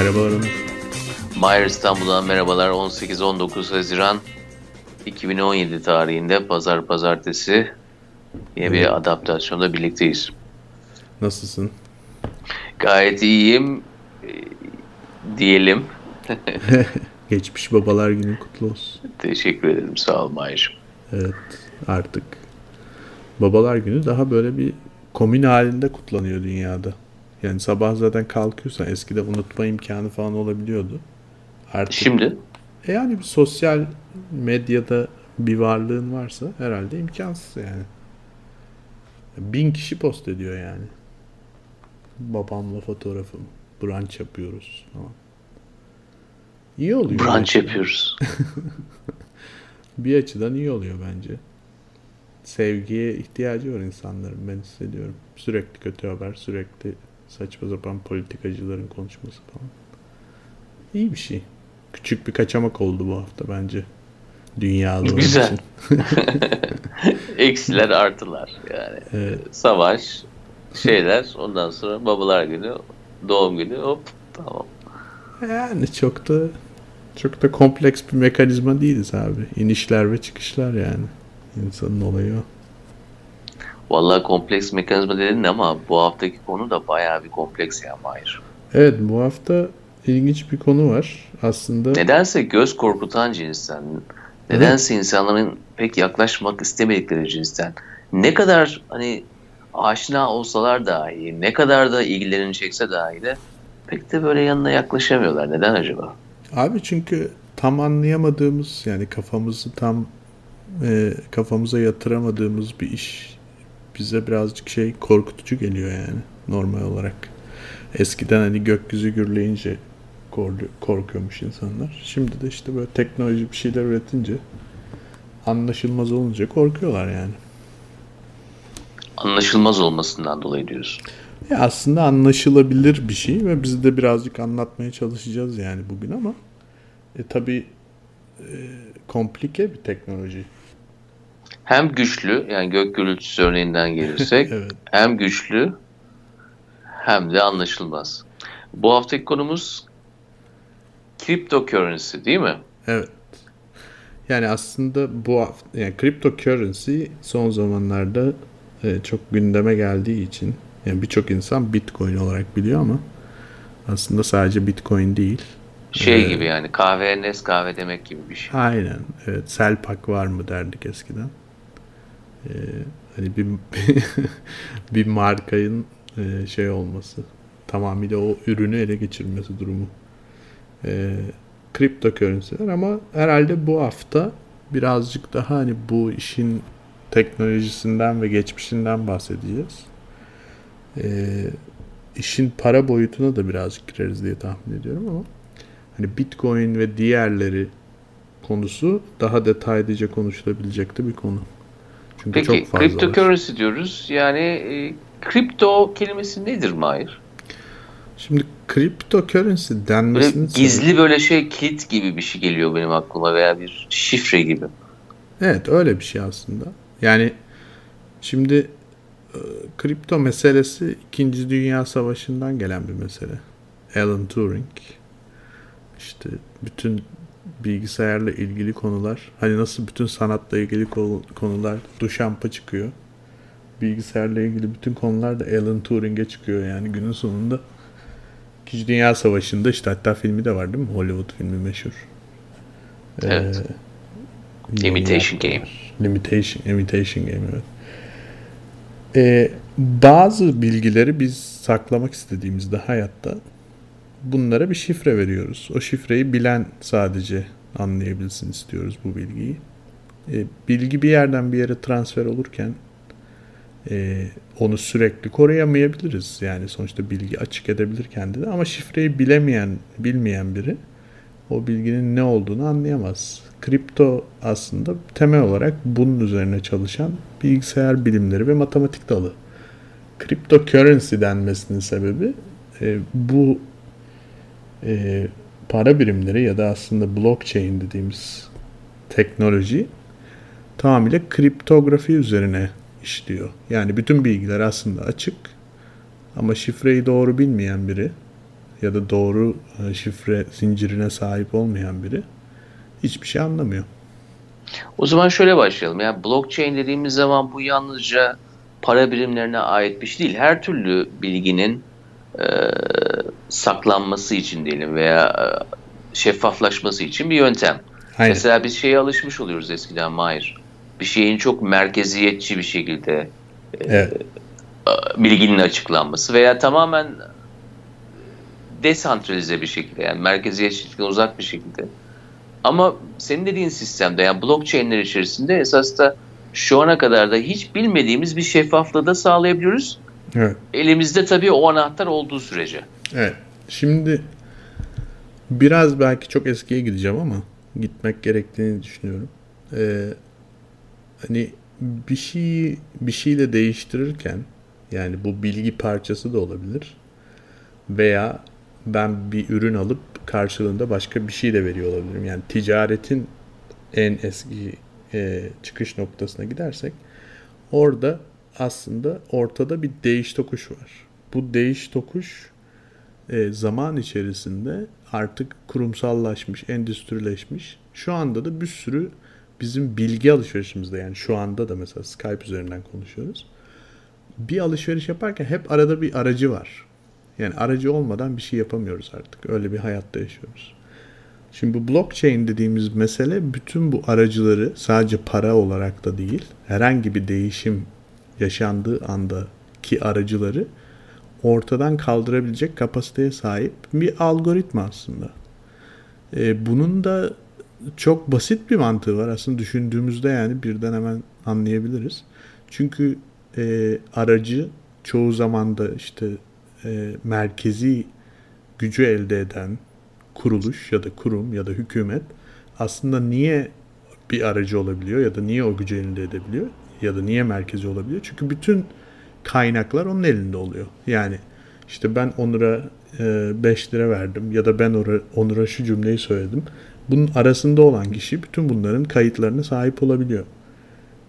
Merhabalar Onur. Mahir İstanbul'dan merhabalar. 18-19 Haziran 2017 tarihinde Pazar Pazartesi yine bir adaptasyonda birlikteyiz. Nasılsın? Gayet iyiyim e, diyelim. Geçmiş babalar günü kutlu olsun. Teşekkür ederim. Sağ ol Mahir. Evet artık babalar günü daha böyle bir komün halinde kutlanıyor dünyada. Yani sabah zaten kalkıyorsan eskiden unutma imkanı falan olabiliyordu. Artık Şimdi E yani bir sosyal medyada bir varlığın varsa herhalde imkansız yani. Bin kişi post ediyor yani. Babamla fotoğrafım. Brunch yapıyoruz falan. İyi oluyor. brunch yapıyoruz. Bir açıdan iyi oluyor bence. Sevgiye ihtiyacı var insanların ben hissediyorum. Sürekli kötü haber, sürekli saçma sapan politikacıların konuşması falan. İyi bir şey. Küçük bir kaçamak oldu bu hafta bence. Onun Güzel. Eksiler artılar yani. Evet. Savaş şeyler ondan sonra babalar günü doğum günü hop tamam. Yani çok da çok da kompleks bir mekanizma değiliz abi. İnişler ve çıkışlar yani. İnsanın olayı o. Vallahi kompleks mekanizma dedin ama bu haftaki konu da bayağı bir kompleks ya Mahir. Evet bu hafta ilginç bir konu var. Aslında Nedense göz korkutan cinsten, nedense insanların pek yaklaşmak istemedikleri cinsten. Ne kadar hani aşina olsalar dahi, ne kadar da ilgilerini çekse dahi de pek de böyle yanına yaklaşamıyorlar. Neden acaba? Abi çünkü tam anlayamadığımız yani kafamızı tam e, kafamıza yatıramadığımız bir iş bize birazcık şey korkutucu geliyor yani normal olarak. Eskiden hani gökyüzü gürleyince korku- korkuyormuş insanlar. Şimdi de işte böyle teknoloji bir şeyler üretince anlaşılmaz olunca korkuyorlar yani. Anlaşılmaz olmasından dolayı diyorsun. Ya aslında anlaşılabilir bir şey ve biz de birazcık anlatmaya çalışacağız yani bugün ama e, tabii e, komplike bir teknoloji. Hem güçlü yani gök gürültüsü örneğinden gelirsek Evet. hem güçlü hem de anlaşılmaz. Bu haftaki konumuz cryptocurrency değil mi? Evet. Yani aslında bu hafta, yani cryptocurrency son zamanlarda e, çok gündeme geldiği için yani birçok insan Bitcoin olarak biliyor ama aslında sadece Bitcoin değil. Şey Ee, gibi yani kahve Nescafe demek gibi bir şey. Aynen. Evet. Selpak var mı derdik eskiden. Ee, hani bir bir markanın e, şey olması, tamamıyla o ürünü ele geçirmesi durumu. Ee, cryptocurrency'ler ama herhalde bu hafta birazcık daha hani bu işin teknolojisinden ve geçmişinden bahsedeceğiz. Ee, işin para boyutuna da birazcık gireriz diye tahmin ediyorum ama hani Bitcoin ve diğerleri konusu daha detaylıca konuşulabilecek de bir konu. Çünkü Peki çok fazla var. cryptocurrency diyoruz. Yani e, kripto kelimesi nedir Mahir? Şimdi cryptocurrency Böyle denmesinin sebebi- gizli böyle şey kilit gibi bir şey geliyor benim aklıma veya bir şifre gibi. Evet öyle bir şey aslında. Yani şimdi e, kripto meselesi 2. Dünya Savaşı'ndan gelen bir mesele. Alan Turing işte bütün bilgisayarla ilgili konular hani nasıl bütün sanatla ilgili konu- konular Duchamp'a çıkıyor. Bilgisayarla ilgili bütün konular da Alan Turing'e çıkıyor yani günün sonunda. 2. Dünya Savaşı'nda işte hatta filmi de var değil mi? Hollywood filmi meşhur. Evet. Ee, Imitation Game. Limitation, imitation game evet. Ee, bazı bilgileri biz saklamak istediğimizde hayatta bunlara bir şifre veriyoruz. O şifreyi bilen sadece anlayabilsin istiyoruz bu bilgiyi. Ee, bilgi bir yerden bir yere transfer olurken e, onu sürekli koruyamayabiliriz. Yani sonuçta bilgi açık edebilir kendini ama şifreyi bilemeyen, bilmeyen biri o bilginin ne olduğunu anlayamaz. Kripto aslında temel olarak bunun üzerine çalışan bilgisayar bilimleri ve matematik dalı. Cryptocurrency denmesinin sebebi e, bu e, para birimleri ya da aslında blockchain dediğimiz teknoloji tamamıyla kriptografi üzerine işliyor. Yani bütün bilgiler aslında açık ama şifreyi doğru bilmeyen biri ya da doğru e, şifre zincirine sahip olmayan biri hiçbir şey anlamıyor. O zaman şöyle başlayalım. Yani blockchain dediğimiz zaman bu yalnızca para birimlerine ait bir şey değil. Her türlü bilginin e, saklanması için diyelim veya e, şeffaflaşması için bir yöntem. Aynen. Mesela biz şeye alışmış oluyoruz eskiden Mahir. Bir şeyin çok merkeziyetçi bir şekilde e, evet. e, bilginin açıklanması veya tamamen desantralize bir şekilde yani merkeziyetçilikten uzak bir şekilde. Ama senin dediğin sistemde yani blockchain'ler içerisinde esas da şu ana kadar da hiç bilmediğimiz bir şeffaflığı da sağlayabiliyoruz. Evet. Elimizde tabii o anahtar olduğu sürece. Evet. Şimdi biraz belki çok eskiye gideceğim ama gitmek gerektiğini düşünüyorum. Ee, hani bir şeyi bir şeyle değiştirirken yani bu bilgi parçası da olabilir veya ben bir ürün alıp karşılığında başka bir şey de veriyor olabilirim. Yani ticaretin en eski e, çıkış noktasına gidersek orada aslında ortada bir değiş tokuş var. Bu değiş tokuş e, zaman içerisinde artık kurumsallaşmış, endüstrileşmiş. Şu anda da bir sürü bizim bilgi alışverişimizde yani şu anda da mesela Skype üzerinden konuşuyoruz. Bir alışveriş yaparken hep arada bir aracı var. Yani aracı olmadan bir şey yapamıyoruz artık. Öyle bir hayatta yaşıyoruz. Şimdi bu blockchain dediğimiz mesele bütün bu aracıları sadece para olarak da değil, herhangi bir değişim yaşandığı andaki aracıları ortadan kaldırabilecek kapasiteye sahip bir algoritma aslında. Ee, bunun da çok basit bir mantığı var aslında düşündüğümüzde yani birden hemen anlayabiliriz. Çünkü e, aracı çoğu zaman da işte e, merkezi gücü elde eden kuruluş ya da kurum ya da hükümet aslında niye bir aracı olabiliyor ya da niye o gücü elde edebiliyor ya da niye merkezi olabiliyor? Çünkü bütün kaynaklar onun elinde oluyor. Yani işte ben Onur'a 5 e, lira verdim ya da ben Onur'a şu cümleyi söyledim. Bunun arasında olan kişi bütün bunların kayıtlarına sahip olabiliyor.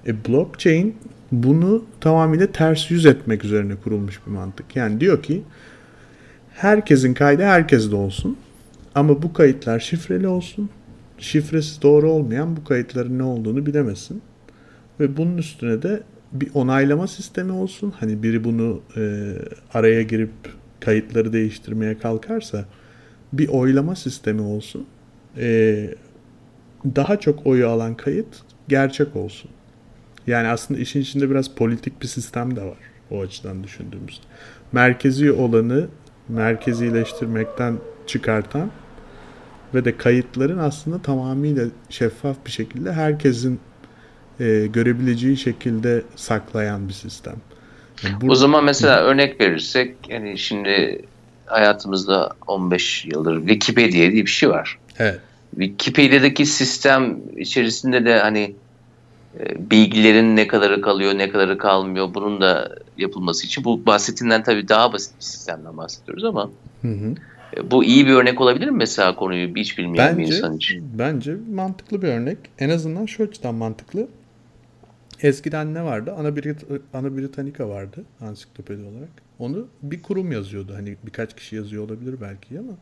E blockchain bunu tamamıyla ters yüz etmek üzerine kurulmuş bir mantık. Yani diyor ki herkesin kaydı herkeste olsun ama bu kayıtlar şifreli olsun. Şifresi doğru olmayan bu kayıtların ne olduğunu bilemesin. Ve bunun üstüne de bir onaylama sistemi olsun. Hani biri bunu e, araya girip kayıtları değiştirmeye kalkarsa bir oylama sistemi olsun. E, daha çok oyu alan kayıt gerçek olsun. Yani aslında işin içinde biraz politik bir sistem de var o açıdan düşündüğümüzde. Merkezi olanı merkezileştirmekten çıkartan ve de kayıtların aslında tamamıyla şeffaf bir şekilde herkesin e, görebileceği şekilde saklayan bir sistem. Yani bu... O zaman mesela örnek verirsek yani şimdi hayatımızda 15 yıldır Wikipedia diye bir şey var. Evet. Wikipedia'daki sistem içerisinde de hani e, bilgilerin ne kadarı kalıyor, ne kadarı kalmıyor bunun da yapılması için bu bahsettiğinden tabii daha basit bir sistemden bahsediyoruz ama hı hı. E, bu iyi bir örnek olabilir mi mesela konuyu hiç bilmeyen bence, bir insan için? Bence mantıklı bir örnek. En azından şu açıdan mantıklı. Eskiden ne vardı? Ana, Brit Britannica vardı ansiklopedi olarak. Onu bir kurum yazıyordu. Hani birkaç kişi yazıyor olabilir belki ama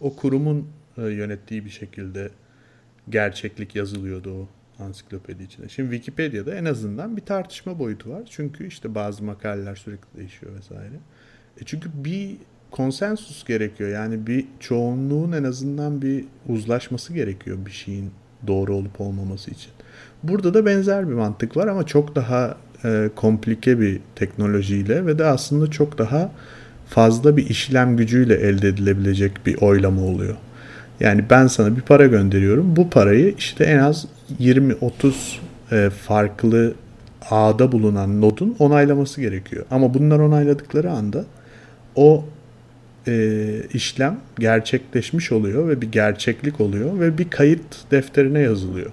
o kurumun e, yönettiği bir şekilde gerçeklik yazılıyordu o ansiklopedi içinde. Şimdi Wikipedia'da en azından bir tartışma boyutu var. Çünkü işte bazı makaleler sürekli değişiyor vesaire. E çünkü bir konsensus gerekiyor. Yani bir çoğunluğun en azından bir uzlaşması gerekiyor bir şeyin doğru olup olmaması için. Burada da benzer bir mantık var ama çok daha e, komplike bir teknolojiyle ve de aslında çok daha fazla bir işlem gücüyle elde edilebilecek bir oylama oluyor. Yani ben sana bir para gönderiyorum. Bu parayı işte en az 20-30 e, farklı ağda bulunan nodun onaylaması gerekiyor. Ama bunlar onayladıkları anda o e, işlem gerçekleşmiş oluyor ve bir gerçeklik oluyor ve bir kayıt defterine yazılıyor.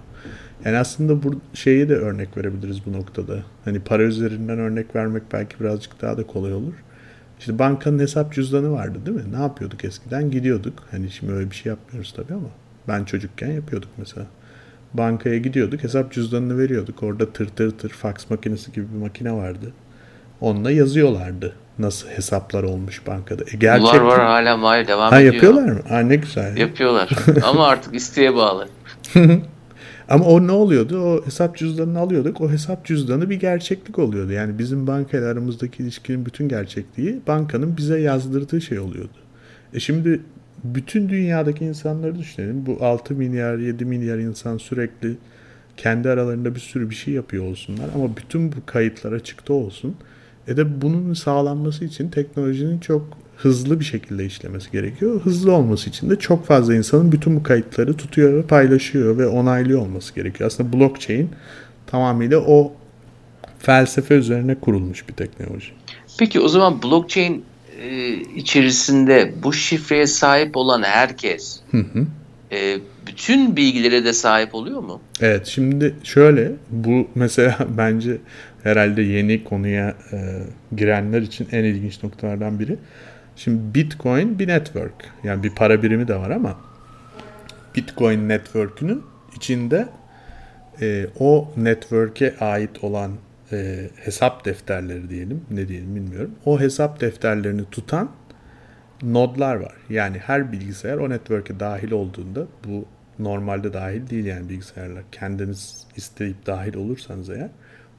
Yani aslında bu şeyi de örnek verebiliriz bu noktada. Hani para üzerinden örnek vermek belki birazcık daha da kolay olur. İşte bankanın hesap cüzdanı vardı değil mi? Ne yapıyorduk eskiden? Gidiyorduk. Hani şimdi öyle bir şey yapmıyoruz tabii ama ben çocukken yapıyorduk mesela. Bankaya gidiyorduk, hesap cüzdanını veriyorduk. Orada tır tır tır fax makinesi gibi bir makine vardı. Onunla yazıyorlardı Nasıl hesaplar olmuş bankada. E, gerçek var var hala mali devam ha, ediyor. Yapıyorlar mı? Ha, ne güzel. Yapıyorlar. Ama artık isteğe bağlı. Ama o ne oluyordu? O hesap cüzdanını alıyorduk. O hesap cüzdanı bir gerçeklik oluyordu. Yani bizim bankayla aramızdaki ilişkinin bütün gerçekliği bankanın bize yazdırdığı şey oluyordu. E şimdi bütün dünyadaki insanları düşünelim. Bu 6 milyar 7 milyar insan sürekli kendi aralarında bir sürü bir şey yapıyor olsunlar ama bütün bu kayıtlar açıkta olsun. E de bunun sağlanması için teknolojinin çok hızlı bir şekilde işlemesi gerekiyor. Hızlı olması için de çok fazla insanın bütün bu kayıtları tutuyor ve paylaşıyor ve onaylıyor olması gerekiyor. Aslında blockchain tamamıyla o felsefe üzerine kurulmuş bir teknoloji. Peki o zaman blockchain e, içerisinde bu şifreye sahip olan herkes hı hı. E, bütün bilgilere de sahip oluyor mu? Evet şimdi şöyle bu mesela bence herhalde yeni konuya e, girenler için en ilginç noktalardan biri. Şimdi Bitcoin bir network yani bir para birimi de var ama Bitcoin network'ünün içinde e, o network'e ait olan e, hesap defterleri diyelim ne diyelim bilmiyorum. O hesap defterlerini tutan nodlar var. Yani her bilgisayar o network'e dahil olduğunda bu normalde dahil değil yani bilgisayarlar. Kendiniz isteyip dahil olursanız eğer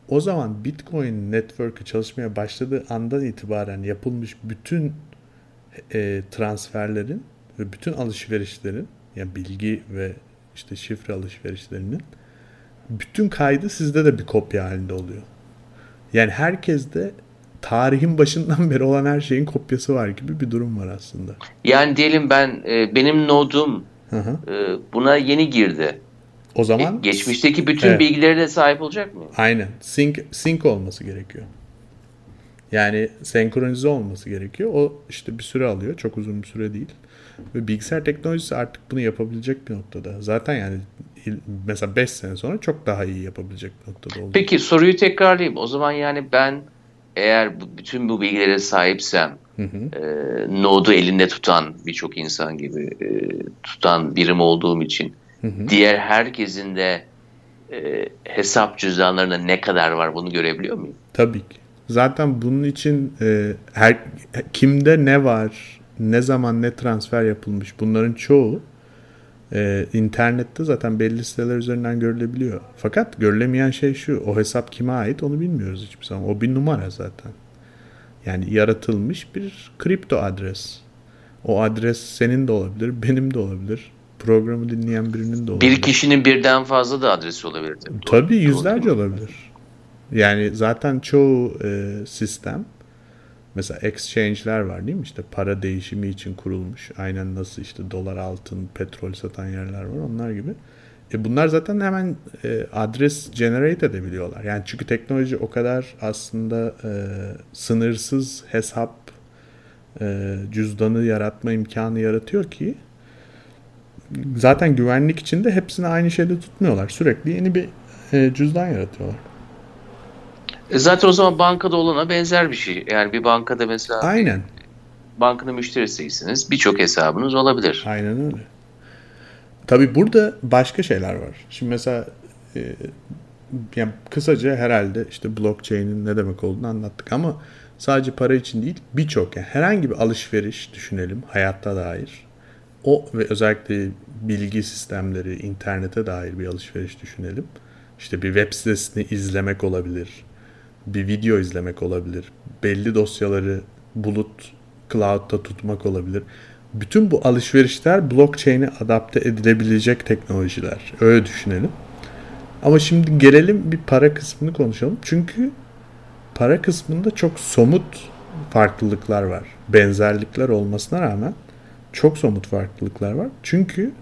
o zaman Bitcoin network'ü çalışmaya başladığı andan itibaren yapılmış bütün e, transferlerin ve bütün alışverişlerin yani bilgi ve işte şifre alışverişlerinin bütün kaydı sizde de bir kopya halinde oluyor. Yani herkeste tarihin başından beri olan her şeyin kopyası var gibi bir durum var aslında. Yani diyelim ben e, benim nodum e, buna yeni girdi. O zaman e, geçmişteki bütün evet. bilgilere de sahip olacak mı? Aynen. Sync sync olması gerekiyor. Yani senkronize olması gerekiyor. O işte bir süre alıyor. Çok uzun bir süre değil. Ve bilgisayar teknolojisi artık bunu yapabilecek bir noktada. Zaten yani mesela 5 sene sonra çok daha iyi yapabilecek bir noktada oldu. Peki soruyu tekrarlayayım. O zaman yani ben eğer bu, bütün bu bilgilere sahipsem hı hı. E, node'u elinde tutan birçok insan gibi e, tutan birim olduğum için hı hı. diğer herkesin de e, hesap cüzdanlarında ne kadar var bunu görebiliyor muyum? Tabii ki. Zaten bunun için e, her kimde ne var, ne zaman ne transfer yapılmış bunların çoğu e, internette zaten belli siteler üzerinden görülebiliyor. Fakat görülemeyen şey şu, o hesap kime ait onu bilmiyoruz hiçbir zaman. O bir numara zaten. Yani yaratılmış bir kripto adres. O adres senin de olabilir, benim de olabilir. Programı dinleyen birinin de olabilir. Bir kişinin birden fazla da adresi olabilir. Tabii yüzlerce olabilir. Yani zaten çoğu e, sistem mesela exchange'ler var değil mi? İşte para değişimi için kurulmuş. Aynen nasıl işte dolar, altın, petrol satan yerler var onlar gibi. E bunlar zaten hemen e, adres generate edebiliyorlar. Yani çünkü teknoloji o kadar aslında e, sınırsız hesap e, cüzdanı yaratma imkanı yaratıyor ki zaten güvenlik için de hepsini aynı şeyde tutmuyorlar. Sürekli yeni bir e, cüzdan yaratıyorlar. E zaten o zaman bankada olana benzer bir şey. Yani bir bankada mesela Aynen. bankanın müşterisiyseniz birçok hesabınız olabilir. Aynen öyle. Tabii burada başka şeyler var. Şimdi mesela e, yani kısaca herhalde işte blockchain'in ne demek olduğunu anlattık ama sadece para için değil birçok yani herhangi bir alışveriş düşünelim hayatta dair. O ve özellikle bilgi sistemleri, internete dair bir alışveriş düşünelim. İşte bir web sitesini izlemek olabilir bir video izlemek olabilir. Belli dosyaları bulut, cloud'da tutmak olabilir. Bütün bu alışverişler blockchain'e adapte edilebilecek teknolojiler. Öyle düşünelim. Ama şimdi gelelim bir para kısmını konuşalım. Çünkü para kısmında çok somut farklılıklar var. Benzerlikler olmasına rağmen çok somut farklılıklar var. Çünkü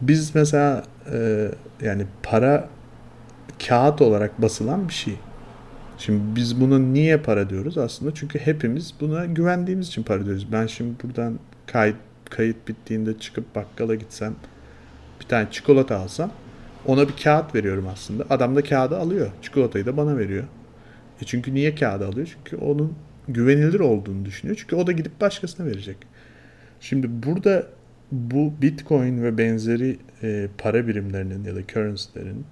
biz mesela e, yani para kağıt olarak basılan bir şey. Şimdi biz bunu niye para diyoruz aslında? Çünkü hepimiz buna güvendiğimiz için para diyoruz. Ben şimdi buradan kayıt, kayıt bittiğinde çıkıp bakkala gitsem bir tane çikolata alsam ona bir kağıt veriyorum aslında. Adam da kağıdı alıyor. Çikolatayı da bana veriyor. E çünkü niye kağıdı alıyor? Çünkü onun güvenilir olduğunu düşünüyor. Çünkü o da gidip başkasına verecek. Şimdi burada bu Bitcoin ve benzeri e, para birimlerinin ya da currency'lerin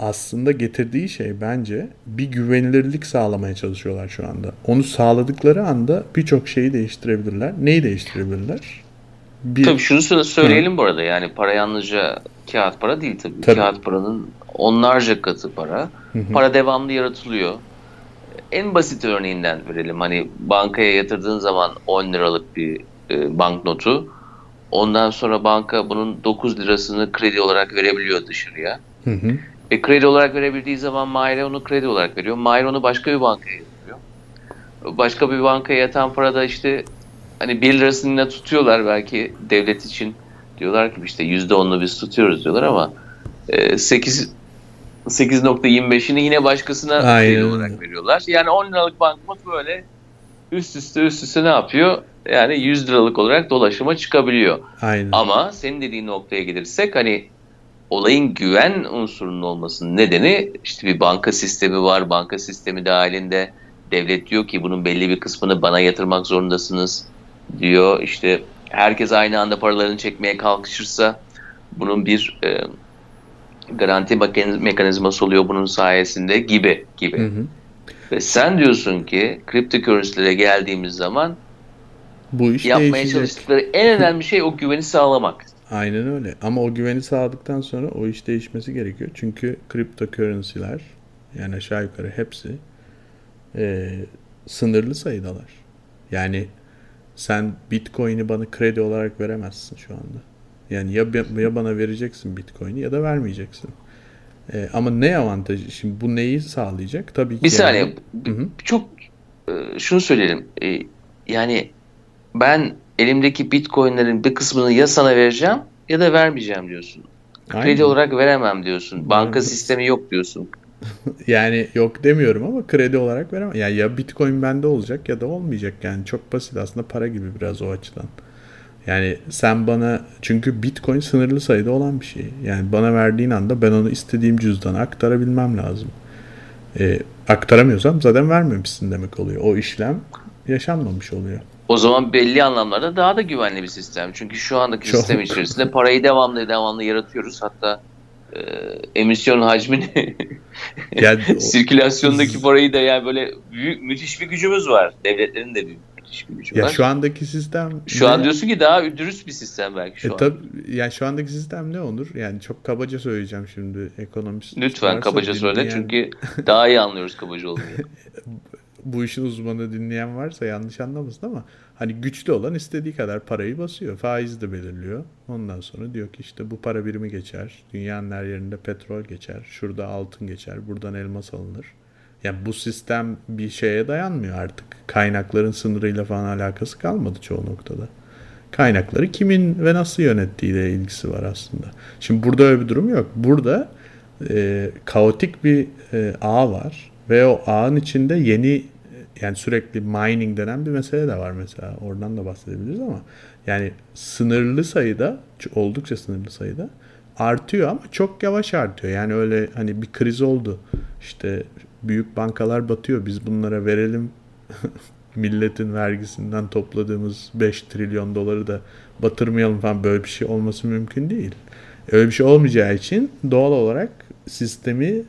aslında getirdiği şey bence bir güvenilirlik sağlamaya çalışıyorlar şu anda. Onu sağladıkları anda birçok şeyi değiştirebilirler. Neyi değiştirebilirler? Bir... Tabii şunu söyleyelim Hı. bu arada yani para yalnızca kağıt para değil tabii. tabii. Kağıt paranın onlarca katı para. Hı hı. Para devamlı yaratılıyor. En basit örneğinden verelim. Hani bankaya yatırdığın zaman 10 liralık bir e, banknotu ondan sonra banka bunun 9 lirasını kredi olarak verebiliyor dışarıya. Hı hı. E, kredi olarak verebildiği zaman Mahir'e onu kredi olarak veriyor. Mahir onu başka bir bankaya yatırıyor. Başka bir bankaya yatan para da işte hani 1 lirasını tutuyorlar belki devlet için. Diyorlar ki işte %10'unu biz tutuyoruz diyorlar ama e, 8 8.25'ini yine başkasına Aynen. kredi olarak veriyorlar. Yani 10 liralık banknot böyle üst üste üst üste ne yapıyor? Yani 100 liralık olarak dolaşıma çıkabiliyor. Aynen. Ama senin dediğin noktaya gelirsek hani olayın güven unsurunun olmasının nedeni işte bir banka sistemi var. Banka sistemi dahilinde devlet diyor ki bunun belli bir kısmını bana yatırmak zorundasınız diyor. İşte herkes aynı anda paralarını çekmeye kalkışırsa bunun bir e, garanti mekanizması oluyor bunun sayesinde gibi gibi. Hı hı. Ve sen diyorsun ki cryptocurrency'lere geldiğimiz zaman bu iş yapmaya değişecek. çalıştıkları en önemli şey o güveni sağlamak. Aynen öyle. Ama o güveni sağladıktan sonra o iş değişmesi gerekiyor. Çünkü cryptocurrency'ler yani aşağı yukarı hepsi e, sınırlı sayıdalar. Yani sen Bitcoin'i bana kredi olarak veremezsin şu anda. Yani ya, ya bana vereceksin Bitcoin'i ya da vermeyeceksin. E, ama ne avantajı? Şimdi bu neyi sağlayacak? Tabii ki. Bir saniye. Yani, çok e, şunu söyleyelim. E, yani ben elimdeki Bitcoin'lerin bir kısmını ya sana vereceğim ya da vermeyeceğim diyorsun. Aynen. Kredi olarak veremem diyorsun. Banka sistemi yok diyorsun. yani yok demiyorum ama kredi olarak veremem. Yani ya Bitcoin bende olacak ya da olmayacak. Yani çok basit aslında para gibi biraz o açıdan. Yani sen bana çünkü Bitcoin sınırlı sayıda olan bir şey. Yani bana verdiğin anda ben onu istediğim cüzdana aktarabilmem lazım. Ee, aktaramıyorsam zaten vermemişsin demek oluyor. O işlem yaşanmamış oluyor. O zaman belli anlamlarda daha da güvenli bir sistem. Çünkü şu andaki Çok. sistem içerisinde parayı devamlı devamlı yaratıyoruz. Hatta e, emisyon hacmini yani sirkülasyondaki parayı da yani böyle büyük müthiş bir gücümüz var. Devletlerin de büyük müthiş bir gücü ya var. Şu andaki sistem Şu ne? an diyorsun ki daha dürüst bir sistem belki şu e, an. Tabii, yani şu andaki sistem ne olur? Yani çok kabaca söyleyeceğim şimdi ekonomist. Lütfen kabaca söyle yani. çünkü daha iyi anlıyoruz kabaca olmayı. Bu işin uzmanı dinleyen varsa yanlış anlamasın ama hani güçlü olan istediği kadar parayı basıyor. Faiz de belirliyor. Ondan sonra diyor ki işte bu para birimi geçer. Dünyanın her yerinde petrol geçer. Şurada altın geçer. Buradan elmas alınır. Yani bu sistem bir şeye dayanmıyor artık. Kaynakların sınırıyla falan alakası kalmadı çoğu noktada. Kaynakları kimin ve nasıl yönettiğiyle ilgisi var aslında. Şimdi burada öyle bir durum yok. Burada e, kaotik bir e, ağ var ve o ağın içinde yeni yani sürekli mining denen bir mesele de var mesela. Oradan da bahsedebiliriz ama yani sınırlı sayıda oldukça sınırlı sayıda artıyor ama çok yavaş artıyor. Yani öyle hani bir kriz oldu. İşte büyük bankalar batıyor. Biz bunlara verelim milletin vergisinden topladığımız 5 trilyon doları da batırmayalım falan böyle bir şey olması mümkün değil. Öyle bir şey olmayacağı için doğal olarak sistemi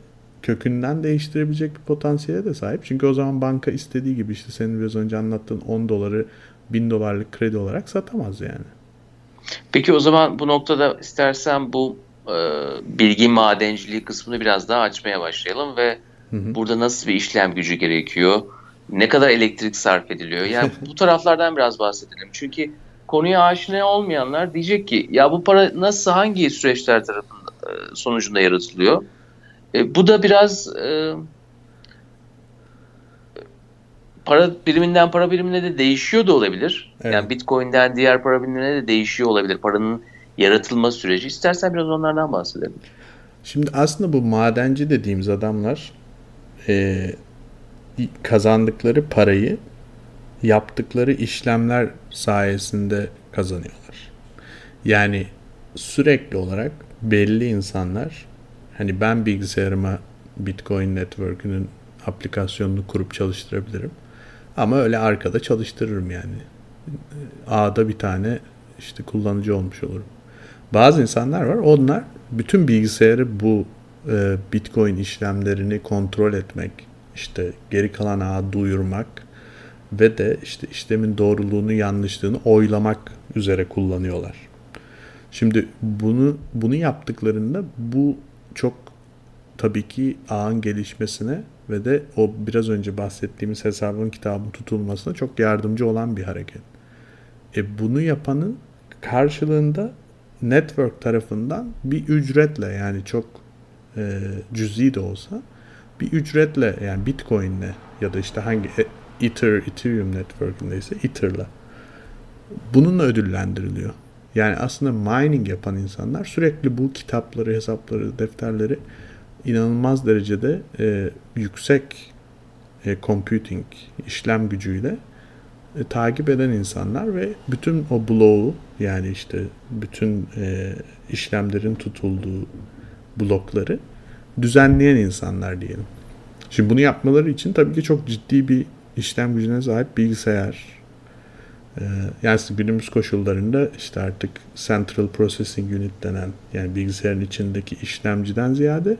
kökünden değiştirebilecek bir potansiyele de sahip. Çünkü o zaman banka istediği gibi işte senin biraz önce anlattığın 10 doları 1000 dolarlık kredi olarak satamaz yani. Peki o zaman bu noktada istersen bu e, bilgi madenciliği kısmını biraz daha açmaya başlayalım ve hı hı. burada nasıl bir işlem gücü gerekiyor? Ne kadar elektrik sarf ediliyor? Yani bu taraflardan biraz bahsedelim. Çünkü konuya aşina olmayanlar diyecek ki ya bu para nasıl hangi süreçler tarafında e, sonucunda yaratılıyor? E, bu da biraz e, para biriminden para birimine de değişiyor da olabilir. Evet. Yani Bitcoin'den diğer para birimine de değişiyor olabilir. Paranın yaratılma süreci. İstersen biraz onlardan bahsedelim. Şimdi aslında bu madenci dediğimiz adamlar e, kazandıkları parayı yaptıkları işlemler sayesinde kazanıyorlar. Yani sürekli olarak belli insanlar Hani ben bilgisayarıma Bitcoin Network'ünün aplikasyonunu kurup çalıştırabilirim. Ama öyle arkada çalıştırırım yani. A'da bir tane işte kullanıcı olmuş olurum. Bazı insanlar var. Onlar bütün bilgisayarı bu e, Bitcoin işlemlerini kontrol etmek, işte geri kalan ağa duyurmak ve de işte işlemin doğruluğunu yanlışlığını oylamak üzere kullanıyorlar. Şimdi bunu bunu yaptıklarında bu çok tabii ki ağın gelişmesine ve de o biraz önce bahsettiğimiz hesabın kitabın tutulmasına çok yardımcı olan bir hareket. E bunu yapanın karşılığında network tarafından bir ücretle yani çok e, cüzi de olsa bir ücretle yani Bitcoin'le ya da işte hangi e, Ether, Ethereum network'indeyse Ether'la bununla ödüllendiriliyor. Yani aslında mining yapan insanlar sürekli bu kitapları, hesapları, defterleri inanılmaz derecede e, yüksek e, computing işlem gücüyle e, takip eden insanlar ve bütün o bloğu yani işte bütün e, işlemlerin tutulduğu blokları düzenleyen insanlar diyelim. Şimdi bunu yapmaları için tabii ki çok ciddi bir işlem gücüne sahip bilgisayar. Ee, yani günümüz koşullarında işte artık Central Processing Unit denen yani bilgisayarın içindeki işlemciden ziyade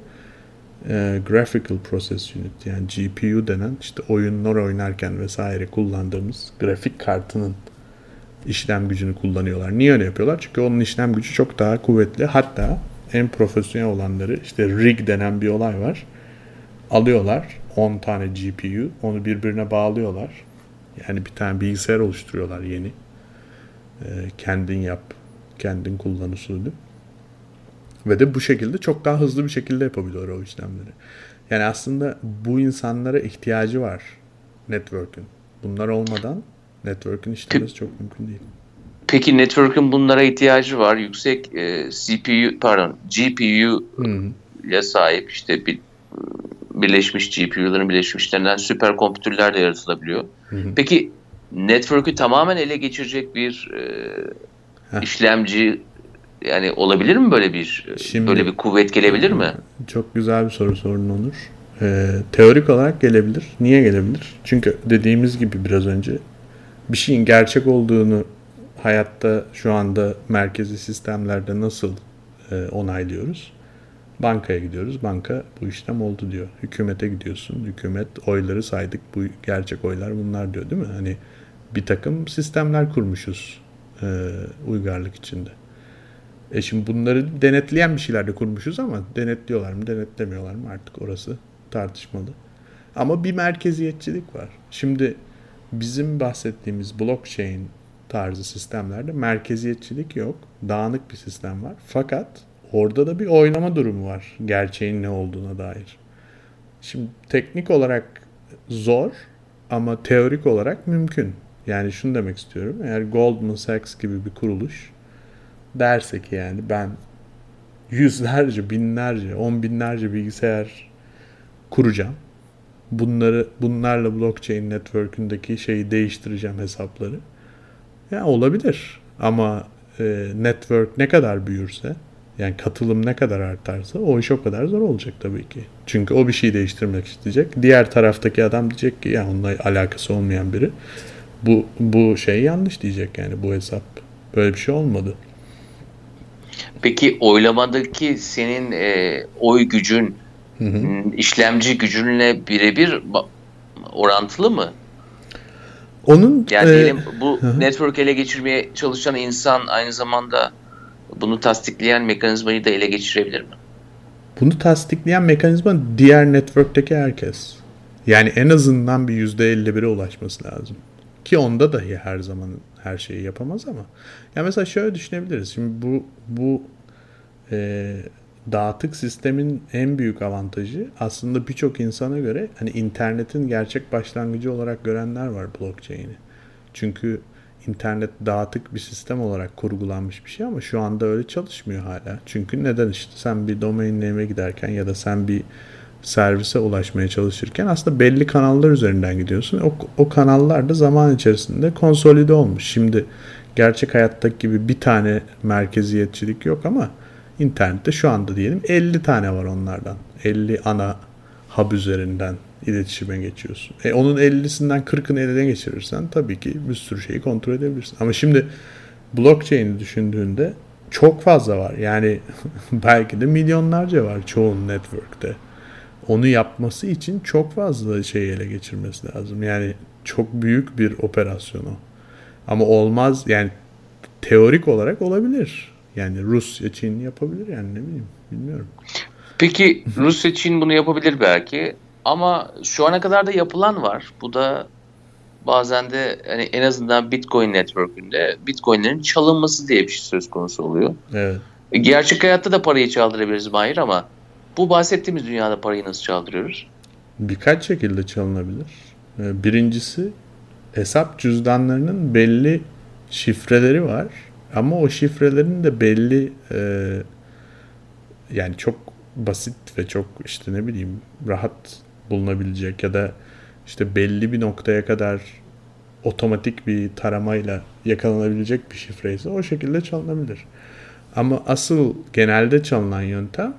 e, Graphical Process Unit yani GPU denen işte oyunlar oynarken vesaire kullandığımız grafik kartının işlem gücünü kullanıyorlar. Niye öyle yapıyorlar? Çünkü onun işlem gücü çok daha kuvvetli. Hatta en profesyonel olanları işte rig denen bir olay var. Alıyorlar 10 tane GPU onu birbirine bağlıyorlar. Yani bir tane bilgisayar oluşturuyorlar yeni. Ee, kendin yap, kendin kullan usulü. Ve de bu şekilde çok daha hızlı bir şekilde yapabiliyorlar o işlemleri. Yani aslında bu insanlara ihtiyacı var network'ün. Bunlar olmadan network'ün işlemesi çok mümkün değil. Peki network'ün bunlara ihtiyacı var. Yüksek e, CPU pardon GPU ile sahip işte bir birleşmiş GPU'ların birleşmişlerinden süper kompütürler de yaratılabiliyor. Hı hı. Peki network'ü tamamen ele geçirecek bir e, işlemci yani olabilir mi böyle bir Şimdi, böyle bir kuvvet gelebilir mi? Çok güzel bir soru sorun Onur. Ee, teorik olarak gelebilir. Niye gelebilir? Çünkü dediğimiz gibi biraz önce bir şeyin gerçek olduğunu hayatta şu anda merkezi sistemlerde nasıl e, onaylıyoruz? Bankaya gidiyoruz. Banka bu işlem oldu diyor. Hükümete gidiyorsun. Hükümet oyları saydık. Bu gerçek oylar bunlar diyor değil mi? Hani bir takım sistemler kurmuşuz e, uygarlık içinde. E şimdi bunları denetleyen bir şeyler de kurmuşuz ama denetliyorlar mı denetlemiyorlar mı artık orası tartışmalı. Ama bir merkeziyetçilik var. Şimdi bizim bahsettiğimiz blockchain tarzı sistemlerde merkeziyetçilik yok. Dağınık bir sistem var. Fakat orada da bir oynama durumu var gerçeğin ne olduğuna dair. Şimdi teknik olarak zor ama teorik olarak mümkün. Yani şunu demek istiyorum. Eğer Goldman Sachs gibi bir kuruluş derse ki yani ben yüzlerce, binlerce, on binlerce bilgisayar kuracağım. Bunları bunlarla blockchain network'ündeki şeyi değiştireceğim hesapları. Ya yani olabilir ama e, network ne kadar büyürse yani katılım ne kadar artarsa o iş o kadar zor olacak tabii ki. Çünkü o bir şey değiştirmek isteyecek. Diğer taraftaki adam diyecek ki ya onunla alakası olmayan biri bu bu şey yanlış diyecek yani bu hesap. Böyle bir şey olmadı. Peki oylamadaki senin e, oy gücün hı hı. işlemci gücünle birebir orantılı mı? Onun yani e, diyelim bu hı. network ele geçirmeye çalışan insan aynı zamanda bunu tasdikleyen mekanizmayı da ele geçirebilir mi? Bunu tasdikleyen mekanizma diğer network'teki herkes. Yani en azından bir %51'e ulaşması lazım. Ki onda dahi her zaman her şeyi yapamaz ama. Ya mesela şöyle düşünebiliriz. Şimdi bu bu e, dağıtık sistemin en büyük avantajı aslında birçok insana göre hani internetin gerçek başlangıcı olarak görenler var blockchain'i. Çünkü internet dağıtık bir sistem olarak kurgulanmış bir şey ama şu anda öyle çalışmıyor hala. Çünkü neden işte sen bir domain name'e giderken ya da sen bir servise ulaşmaya çalışırken aslında belli kanallar üzerinden gidiyorsun. O, o kanallar da zaman içerisinde konsolide olmuş. Şimdi gerçek hayattaki gibi bir tane merkeziyetçilik yok ama internette şu anda diyelim 50 tane var onlardan. 50 ana hub üzerinden iletişime geçiyorsun. E onun 50'sinden 40'ını eline geçirirsen tabii ki bir sürü şeyi kontrol edebilirsin. Ama şimdi blockchain'i düşündüğünde çok fazla var. Yani belki de milyonlarca var çoğu network'te. Onu yapması için çok fazla şey ele geçirmesi lazım. Yani çok büyük bir operasyon o. Ama olmaz yani teorik olarak olabilir. Yani Rusya Çin yapabilir yani ne bileyim bilmiyorum. Peki Rusya Çin bunu yapabilir belki ama şu ana kadar da yapılan var. Bu da bazen de hani en azından Bitcoin network'ünde Bitcoin'lerin çalınması diye bir şey söz konusu oluyor. Evet. E, gerçek hayatta da parayı çaldırabiliriz Mahir ama bu bahsettiğimiz dünyada parayı nasıl çaldırıyoruz? Birkaç şekilde çalınabilir. Ee, birincisi hesap cüzdanlarının belli şifreleri var. Ama o şifrelerin de belli e, yani çok basit ve çok işte ne bileyim rahat bulunabilecek ya da işte belli bir noktaya kadar otomatik bir taramayla yakalanabilecek bir şifre ise o şekilde çalınabilir. Ama asıl genelde çalınan yöntem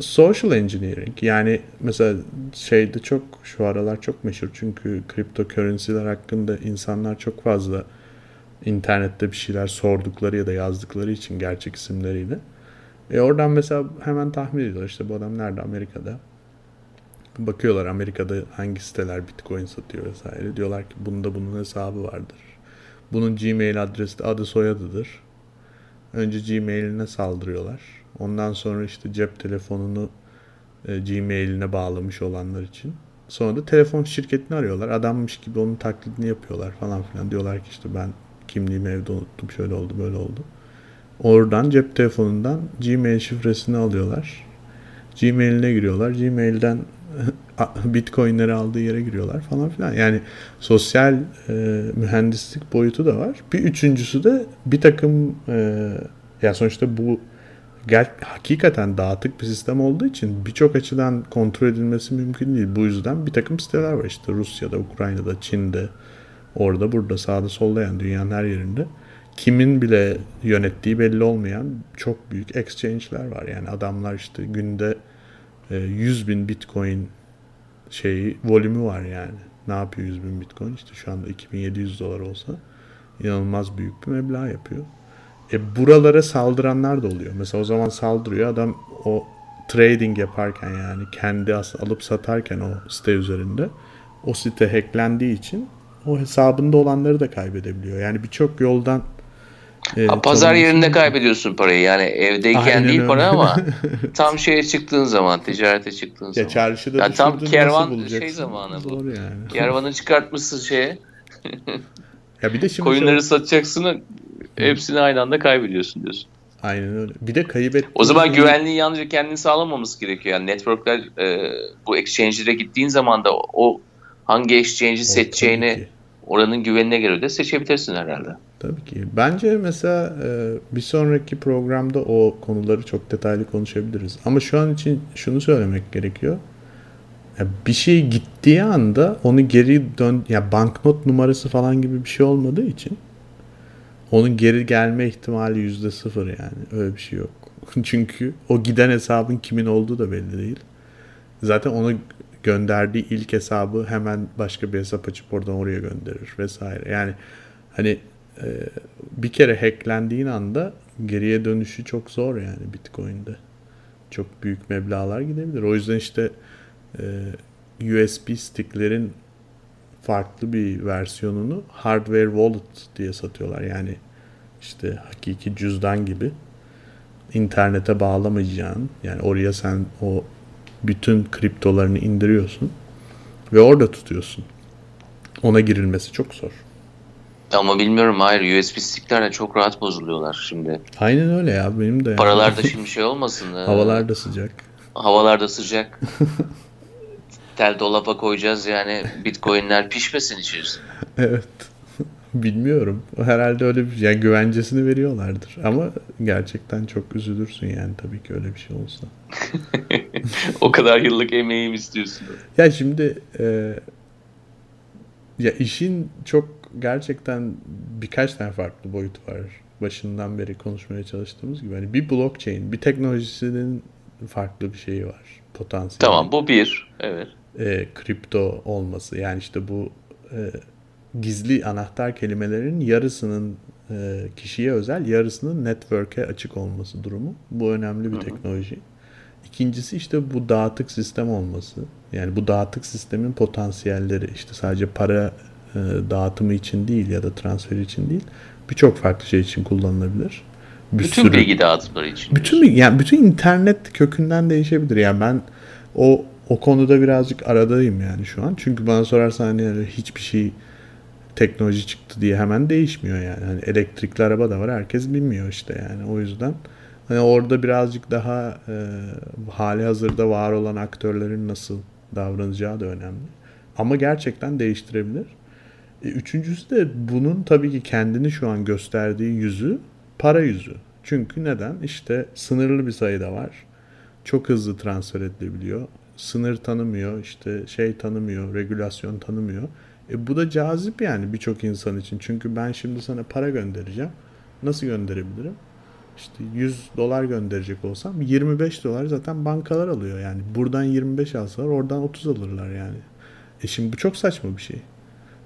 social engineering. Yani mesela şeyde çok şu aralar çok meşhur çünkü kripto currency'ler hakkında insanlar çok fazla internette bir şeyler sordukları ya da yazdıkları için gerçek isimleriyle. E oradan mesela hemen tahmin ediyorlar işte bu adam nerede Amerika'da. Bakıyorlar Amerika'da hangi siteler bitcoin satıyor vesaire. Diyorlar ki bunda bunun hesabı vardır. Bunun gmail adresi adı soyadıdır. Önce gmailine saldırıyorlar. Ondan sonra işte cep telefonunu e, gmailine bağlamış olanlar için. Sonra da telefon şirketini arıyorlar. Adammış gibi onun taklidini yapıyorlar falan filan. Diyorlar ki işte ben kimliğimi evde unuttum şöyle oldu böyle oldu. Oradan cep telefonundan Gmail şifresini alıyorlar. Gmail'ine giriyorlar. Gmail'den Bitcoin'leri aldığı yere giriyorlar falan filan. Yani sosyal e, mühendislik boyutu da var. Bir üçüncüsü de bir takım e, ya sonuçta bu gel, hakikaten dağıtık bir sistem olduğu için birçok açıdan kontrol edilmesi mümkün değil. Bu yüzden bir takım siteler var işte Rusya'da, Ukrayna'da, Çin'de, orada burada sağda solda yani dünyanın her yerinde kimin bile yönettiği belli olmayan çok büyük exchange'ler var. Yani adamlar işte günde 100 e, bin bitcoin şeyi volümü var yani. Ne yapıyor 100 bin bitcoin? İşte şu anda 2700 dolar olsa inanılmaz büyük bir meblağ yapıyor. E buralara saldıranlar da oluyor. Mesela o zaman saldırıyor adam o trading yaparken yani kendi alıp satarken o site üzerinde o site hacklendiği için o hesabında olanları da kaybedebiliyor. Yani birçok yoldan e, pazar yerinde kaybediyorsun parayı. Yani evdeyken Aynen değil öyle. para ama tam şeye çıktığın zaman, ticarete çıktığın ya zaman. Çarşıda yani tam kervan şey zamanı bu. Zor yani. Kervanı çıkartmışsın şeye. ya bir de şimdi koyunları şu... satacaksın hepsini aynı anda kaybediyorsun diyorsun. Aynen öyle. Bir de kaybet. O zaman güvenliği yalnızca kendini sağlamaması gerekiyor. Yani networkler e, bu exchange'lere gittiğin zaman da o hangi exchange'i seçeceğini oranın güvenine göre de seçebilirsin herhalde. Tabii ki. Bence mesela e, bir sonraki programda o konuları çok detaylı konuşabiliriz. Ama şu an için şunu söylemek gerekiyor. bir şey gittiği anda onu geri dön ya banknot numarası falan gibi bir şey olmadığı için onun geri gelme ihtimali yüzde sıfır yani. Öyle bir şey yok. Çünkü o giden hesabın kimin olduğu da belli değil. Zaten onu gönderdiği ilk hesabı hemen başka bir hesap açıp oradan oraya gönderir vesaire. Yani hani e, bir kere hacklendiğin anda geriye dönüşü çok zor yani Bitcoin'de. Çok büyük meblağlar gidebilir. O yüzden işte e, USB sticklerin farklı bir versiyonunu hardware wallet diye satıyorlar. Yani işte hakiki cüzdan gibi internete bağlamayacağın yani oraya sen o bütün kriptolarını indiriyorsun ve orada tutuyorsun. Ona girilmesi çok zor. Ama bilmiyorum hayır USB sticklerle çok rahat bozuluyorlar şimdi. Aynen öyle ya benim de. Paralar da şimdi şey olmasın. Havalar da sıcak. Havalar da sıcak. Tel dolapa koyacağız yani bitcoinler pişmesin içerisinde. evet. Bilmiyorum. Herhalde öyle bir yani güvencesini veriyorlardır. Ama gerçekten çok üzülürsün yani tabii ki öyle bir şey olsa. o kadar yıllık emeğim istiyorsun. Ya şimdi e, ya işin çok gerçekten birkaç tane farklı boyutu var. Başından beri konuşmaya çalıştığımız gibi. Hani bir blockchain, bir teknolojisinin farklı bir şeyi var. Potansiyeli. Tamam bu bir. Evet. E, kripto olması. Yani işte bu e, gizli anahtar kelimelerin yarısının e, kişiye özel yarısının network'e açık olması durumu. Bu önemli bir teknoloji. İkincisi işte bu dağıtık sistem olması. Yani bu dağıtık sistemin potansiyelleri işte sadece para e, dağıtımı için değil ya da transferi için değil birçok farklı şey için kullanılabilir. Bir bütün sürü, bilgi dağıtımları için. Bütün bilgi, yani bütün internet kökünden değişebilir. Yani ben o o konuda birazcık aradayım yani şu an. Çünkü bana sorarsan hani hiçbir şey teknoloji çıktı diye hemen değişmiyor yani. Hani elektrikli araba da var herkes bilmiyor işte yani. O yüzden hani orada birazcık daha e, hali hazırda var olan aktörlerin nasıl davranacağı da önemli. Ama gerçekten değiştirebilir. E, üçüncüsü de bunun tabii ki kendini şu an gösterdiği yüzü para yüzü. Çünkü neden? İşte sınırlı bir sayıda var. Çok hızlı transfer edilebiliyor. Sınır tanımıyor, işte şey tanımıyor, regülasyon tanımıyor. E bu da cazip yani birçok insan için. Çünkü ben şimdi sana para göndereceğim. Nasıl gönderebilirim? İşte 100 dolar gönderecek olsam 25 dolar zaten bankalar alıyor yani. Buradan 25 alsalar oradan 30 alırlar yani. E şimdi bu çok saçma bir şey.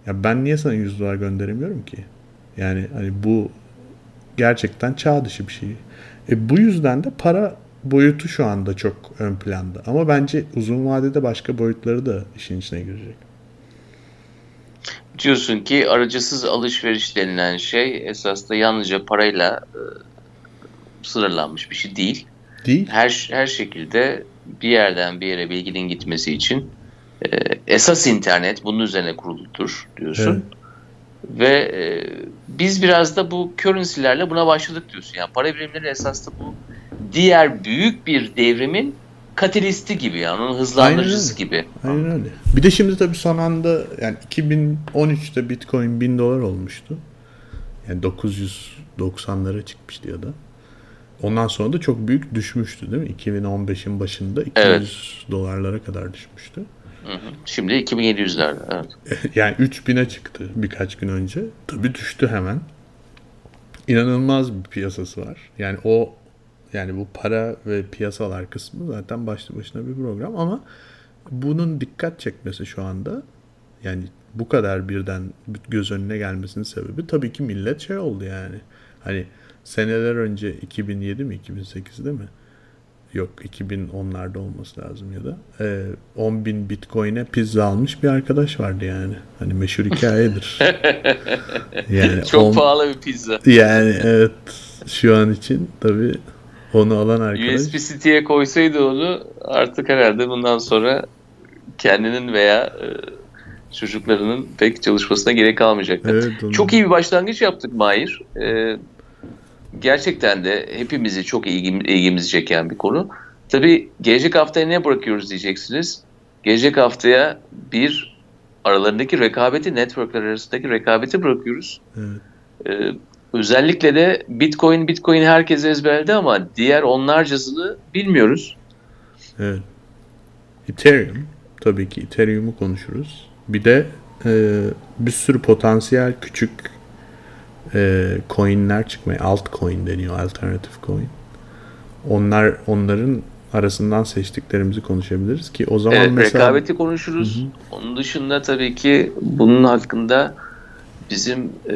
Ya ben niye sana 100 dolar gönderemiyorum ki? Yani hani bu gerçekten çağ dışı bir şey. E bu yüzden de para boyutu şu anda çok ön planda. Ama bence uzun vadede başka boyutları da işin içine girecek. Diyorsun ki aracısız alışveriş denilen şey esasında yalnızca parayla e, sınırlanmış bir şey değil. Değil. Her her şekilde bir yerden bir yere bilginin gitmesi için e, esas internet bunun üzerine kuruludur diyorsun. Evet. Ve e, biz biraz da bu currency'lerle buna başladık diyorsun. Yani para birimleri esasında bu diğer büyük bir devrimin katalisti gibi yani onun hızlandırıcısı Aynen gibi. Aynen öyle. Bir de şimdi tabii son anda yani 2013'te Bitcoin 1000 dolar olmuştu. Yani 990'lara çıkmıştı ya da. Ondan sonra da çok büyük düşmüştü değil mi? 2015'in başında 200 evet. dolarlara kadar düşmüştü. Hı hı. Şimdi 2700'lerde evet. yani 3000'e çıktı birkaç gün önce. Tabii düştü hemen. İnanılmaz bir piyasası var. Yani o yani bu para ve piyasalar kısmı zaten başlı başına bir program ama bunun dikkat çekmesi şu anda yani bu kadar birden göz önüne gelmesinin sebebi tabii ki millet şey oldu yani. Hani seneler önce 2007 mi 2008'de mi? Yok 2010'larda olması lazım ya da. E, 10 bin bitcoin'e pizza almış bir arkadaş vardı yani. Hani meşhur hikayedir. yani Çok on, pahalı bir pizza. Yani evet şu an için tabii onu alan arkadaş. USB City'ye koysaydı onu artık herhalde bundan sonra kendinin veya e, çocuklarının pek çalışmasına gerek kalmayacaktı. Evet, çok iyi bir başlangıç yaptık Mahir. E, gerçekten de hepimizi çok ilgim, ilgimizi çeken bir konu. Tabii gelecek haftaya ne bırakıyoruz diyeceksiniz. Gelecek haftaya bir aralarındaki rekabeti, networkler arasındaki rekabeti bırakıyoruz. Evet. Ee, özellikle de Bitcoin, Bitcoin herkes ezberledi ama diğer onlarcasını bilmiyoruz. Evet. Ethereum, tabii ki Ethereum'u konuşuruz. Bir de e, bir sürü potansiyel küçük e, coinler çıkmaya altcoin deniyor alternative coin. Onlar onların arasından seçtiklerimizi konuşabiliriz ki o zaman evet, mesela rekabeti konuşuruz. Hı-hı. Onun dışında tabii ki bunun hakkında bizim e,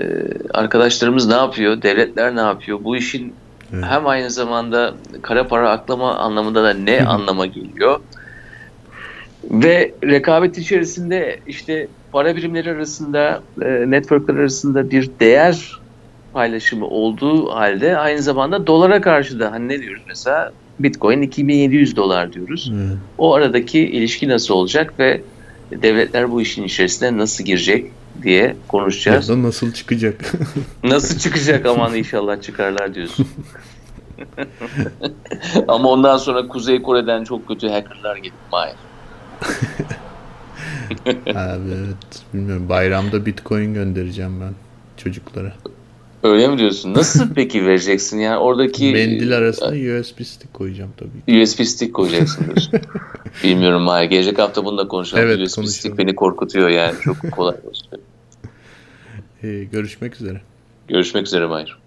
arkadaşlarımız ne yapıyor, devletler ne yapıyor? Bu işin evet. hem aynı zamanda kara para aklama anlamında da ne Hı-hı. anlama geliyor? Ve rekabet içerisinde işte para birimleri arasında, e, networkler arasında bir değer paylaşımı olduğu halde aynı zamanda dolara karşı da hani ne diyoruz mesela Bitcoin 2700 dolar diyoruz. Hmm. O aradaki ilişki nasıl olacak ve devletler bu işin içerisine nasıl girecek diye konuşacağız. Ya da nasıl çıkacak? nasıl çıkacak aman inşallah çıkarlar diyorsun. Ama ondan sonra Kuzey Kore'den çok kötü hackerlar gelip Mahir. Abi evet bilmiyorum bayramda bitcoin göndereceğim ben çocuklara. Öyle mi diyorsun? Nasıl peki vereceksin? Yani oradaki... Mendil arasında USB stick koyacağım tabii USB stick koyacaksın diyorsun. Bilmiyorum Mahir. Gelecek hafta bunu da konuşalım. Evet, USB konuşalım. stick beni korkutuyor yani. Çok kolay. Ee, görüşmek üzere. Görüşmek üzere Mahir.